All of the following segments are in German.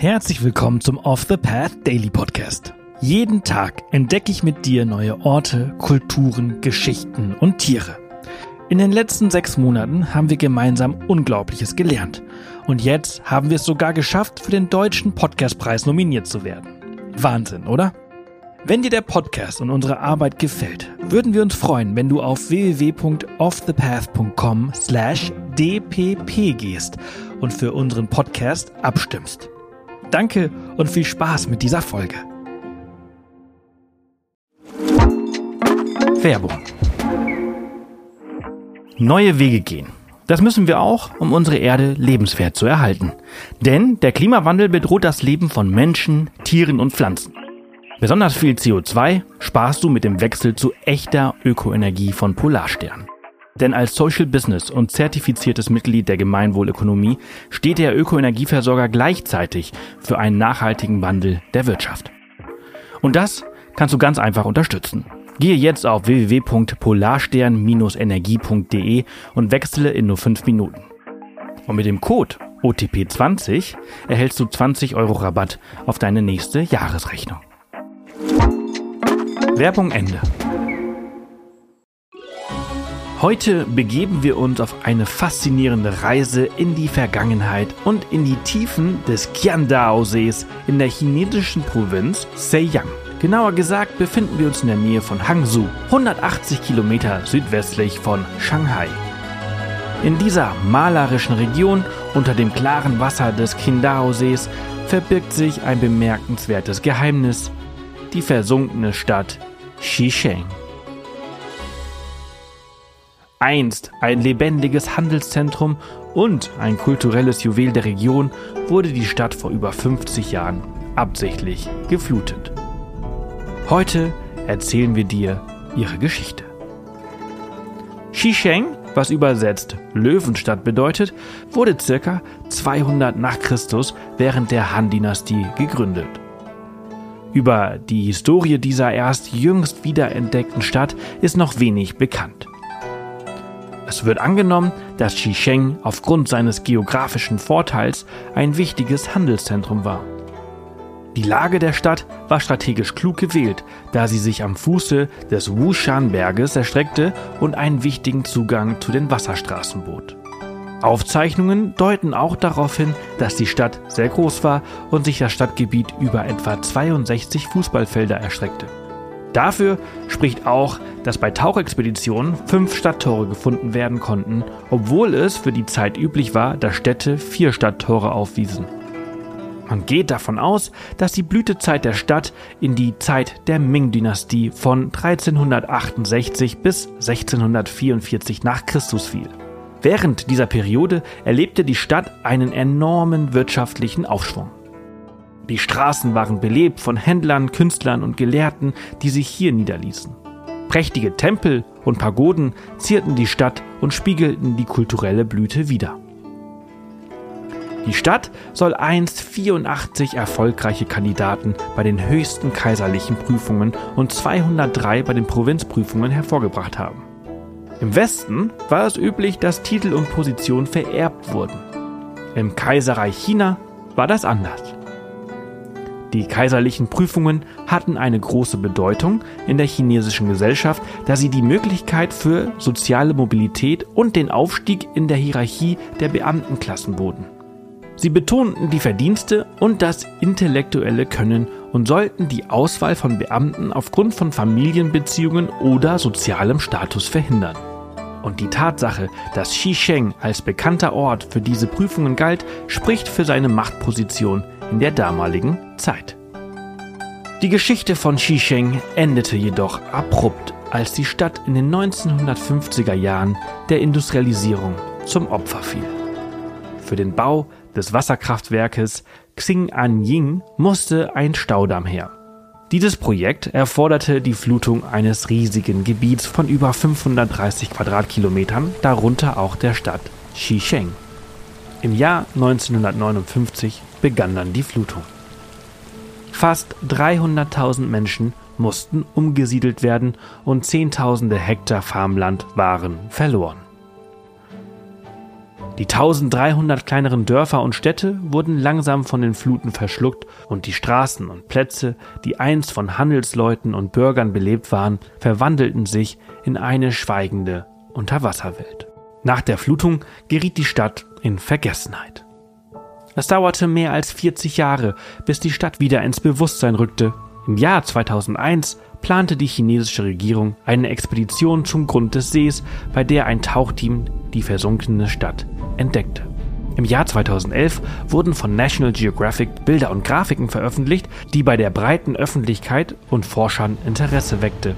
Herzlich willkommen zum Off the Path Daily Podcast. Jeden Tag entdecke ich mit dir neue Orte, Kulturen, Geschichten und Tiere. In den letzten sechs Monaten haben wir gemeinsam Unglaubliches gelernt. Und jetzt haben wir es sogar geschafft, für den Deutschen Podcastpreis nominiert zu werden. Wahnsinn, oder? Wenn dir der Podcast und unsere Arbeit gefällt, würden wir uns freuen, wenn du auf www.offthepath.com slash dpp gehst und für unseren Podcast abstimmst. Danke und viel Spaß mit dieser Folge. Werbung. Neue Wege gehen. Das müssen wir auch, um unsere Erde lebenswert zu erhalten. Denn der Klimawandel bedroht das Leben von Menschen, Tieren und Pflanzen. Besonders viel CO2 sparst du mit dem Wechsel zu echter Ökoenergie von Polarstern. Denn als Social Business und zertifiziertes Mitglied der Gemeinwohlökonomie steht der Ökoenergieversorger gleichzeitig für einen nachhaltigen Wandel der Wirtschaft. Und das kannst du ganz einfach unterstützen. Gehe jetzt auf www.polarstern-energie.de und wechsle in nur 5 Minuten. Und mit dem Code OTP20 erhältst du 20 Euro Rabatt auf deine nächste Jahresrechnung. Werbung Ende. Heute begeben wir uns auf eine faszinierende Reise in die Vergangenheit und in die Tiefen des Qiandao-Sees in der chinesischen Provinz Zhejiang. Genauer gesagt befinden wir uns in der Nähe von Hangzhou, 180 Kilometer südwestlich von Shanghai. In dieser malerischen Region unter dem klaren Wasser des Qingdao-Sees verbirgt sich ein bemerkenswertes Geheimnis, die versunkene Stadt Xisheng. Einst ein lebendiges Handelszentrum und ein kulturelles Juwel der Region wurde die Stadt vor über 50 Jahren absichtlich geflutet. Heute erzählen wir dir ihre Geschichte. Xisheng, was übersetzt Löwenstadt bedeutet, wurde circa 200 nach Christus während der Han-Dynastie gegründet. Über die Historie dieser erst jüngst wiederentdeckten Stadt ist noch wenig bekannt. Es wird angenommen, dass Xisheng aufgrund seines geografischen Vorteils ein wichtiges Handelszentrum war. Die Lage der Stadt war strategisch klug gewählt, da sie sich am Fuße des Wushan-Berges erstreckte und einen wichtigen Zugang zu den Wasserstraßen bot. Aufzeichnungen deuten auch darauf hin, dass die Stadt sehr groß war und sich das Stadtgebiet über etwa 62 Fußballfelder erstreckte. Dafür spricht auch, dass bei Tauchexpeditionen fünf Stadttore gefunden werden konnten, obwohl es für die Zeit üblich war, dass Städte vier Stadttore aufwiesen. Man geht davon aus, dass die Blütezeit der Stadt in die Zeit der Ming-Dynastie von 1368 bis 1644 nach Christus fiel. Während dieser Periode erlebte die Stadt einen enormen wirtschaftlichen Aufschwung. Die Straßen waren belebt von Händlern, Künstlern und Gelehrten, die sich hier niederließen. Prächtige Tempel und Pagoden zierten die Stadt und spiegelten die kulturelle Blüte wider. Die Stadt soll einst 84 erfolgreiche Kandidaten bei den höchsten kaiserlichen Prüfungen und 203 bei den Provinzprüfungen hervorgebracht haben. Im Westen war es üblich, dass Titel und Position vererbt wurden. Im Kaiserreich China war das anders. Die kaiserlichen Prüfungen hatten eine große Bedeutung in der chinesischen Gesellschaft, da sie die Möglichkeit für soziale Mobilität und den Aufstieg in der Hierarchie der Beamtenklassen boten. Sie betonten die Verdienste und das intellektuelle Können und sollten die Auswahl von Beamten aufgrund von Familienbeziehungen oder sozialem Status verhindern. Und die Tatsache, dass Xisheng als bekannter Ort für diese Prüfungen galt, spricht für seine Machtposition in der damaligen Zeit. Die Geschichte von Xisheng endete jedoch abrupt, als die Stadt in den 1950er Jahren der Industrialisierung zum Opfer fiel. Für den Bau des Wasserkraftwerkes Xing'anying musste ein Staudamm her. Dieses Projekt erforderte die Flutung eines riesigen Gebiets von über 530 Quadratkilometern, darunter auch der Stadt Xisheng. Im Jahr 1959 begann dann die Flutung. Fast 300.000 Menschen mussten umgesiedelt werden und Zehntausende Hektar Farmland waren verloren. Die 1300 kleineren Dörfer und Städte wurden langsam von den Fluten verschluckt und die Straßen und Plätze, die einst von Handelsleuten und Bürgern belebt waren, verwandelten sich in eine schweigende Unterwasserwelt. Nach der Flutung geriet die Stadt in Vergessenheit. Es dauerte mehr als 40 Jahre, bis die Stadt wieder ins Bewusstsein rückte. Im Jahr 2001 plante die chinesische Regierung eine Expedition zum Grund des Sees, bei der ein Tauchteam die versunkene Stadt entdeckte. Im Jahr 2011 wurden von National Geographic Bilder und Grafiken veröffentlicht, die bei der breiten Öffentlichkeit und Forschern Interesse weckte.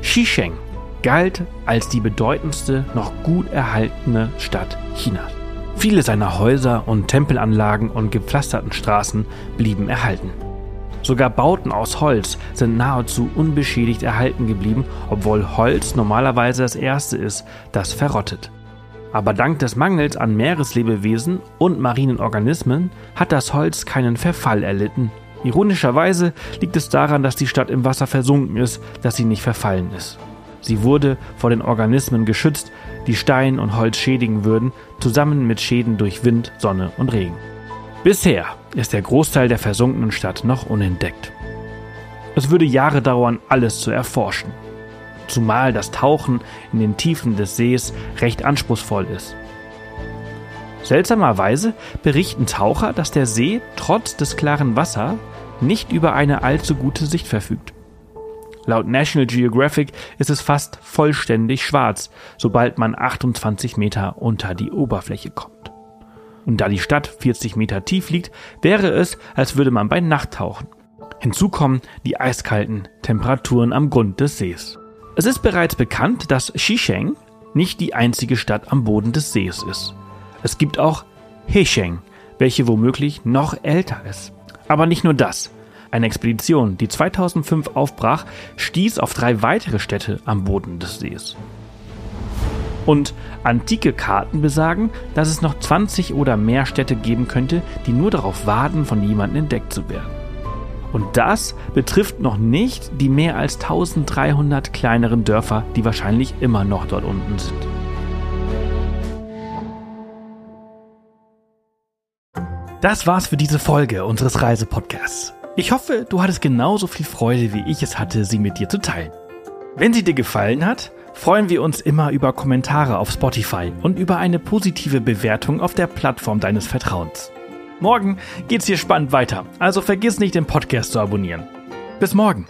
Xisheng galt als die bedeutendste noch gut erhaltene Stadt Chinas. Viele seiner Häuser und Tempelanlagen und gepflasterten Straßen blieben erhalten. Sogar Bauten aus Holz sind nahezu unbeschädigt erhalten geblieben, obwohl Holz normalerweise das erste ist, das verrottet. Aber dank des Mangels an Meereslebewesen und marinen Organismen hat das Holz keinen Verfall erlitten. Ironischerweise liegt es daran, dass die Stadt im Wasser versunken ist, dass sie nicht verfallen ist. Sie wurde vor den Organismen geschützt, die Stein und Holz schädigen würden, zusammen mit Schäden durch Wind, Sonne und Regen. Bisher ist der Großteil der versunkenen Stadt noch unentdeckt. Es würde Jahre dauern, alles zu erforschen. Zumal das Tauchen in den Tiefen des Sees recht anspruchsvoll ist. Seltsamerweise berichten Taucher, dass der See trotz des klaren Wassers nicht über eine allzu gute Sicht verfügt. Laut National Geographic ist es fast vollständig schwarz, sobald man 28 Meter unter die Oberfläche kommt. Und da die Stadt 40 Meter tief liegt, wäre es, als würde man bei Nacht tauchen. Hinzu kommen die eiskalten Temperaturen am Grund des Sees. Es ist bereits bekannt, dass Shisheng nicht die einzige Stadt am Boden des Sees ist. Es gibt auch Hesheng, welche womöglich noch älter ist. Aber nicht nur das. Eine Expedition, die 2005 aufbrach, stieß auf drei weitere Städte am Boden des Sees. Und antike Karten besagen, dass es noch 20 oder mehr Städte geben könnte, die nur darauf warten, von jemandem entdeckt zu werden. Und das betrifft noch nicht die mehr als 1300 kleineren Dörfer, die wahrscheinlich immer noch dort unten sind. Das war's für diese Folge unseres Reisepodcasts. Ich hoffe, du hattest genauso viel Freude, wie ich es hatte, sie mit dir zu teilen. Wenn sie dir gefallen hat, freuen wir uns immer über Kommentare auf Spotify und über eine positive Bewertung auf der Plattform deines Vertrauens. Morgen geht's hier spannend weiter, also vergiss nicht, den Podcast zu abonnieren. Bis morgen!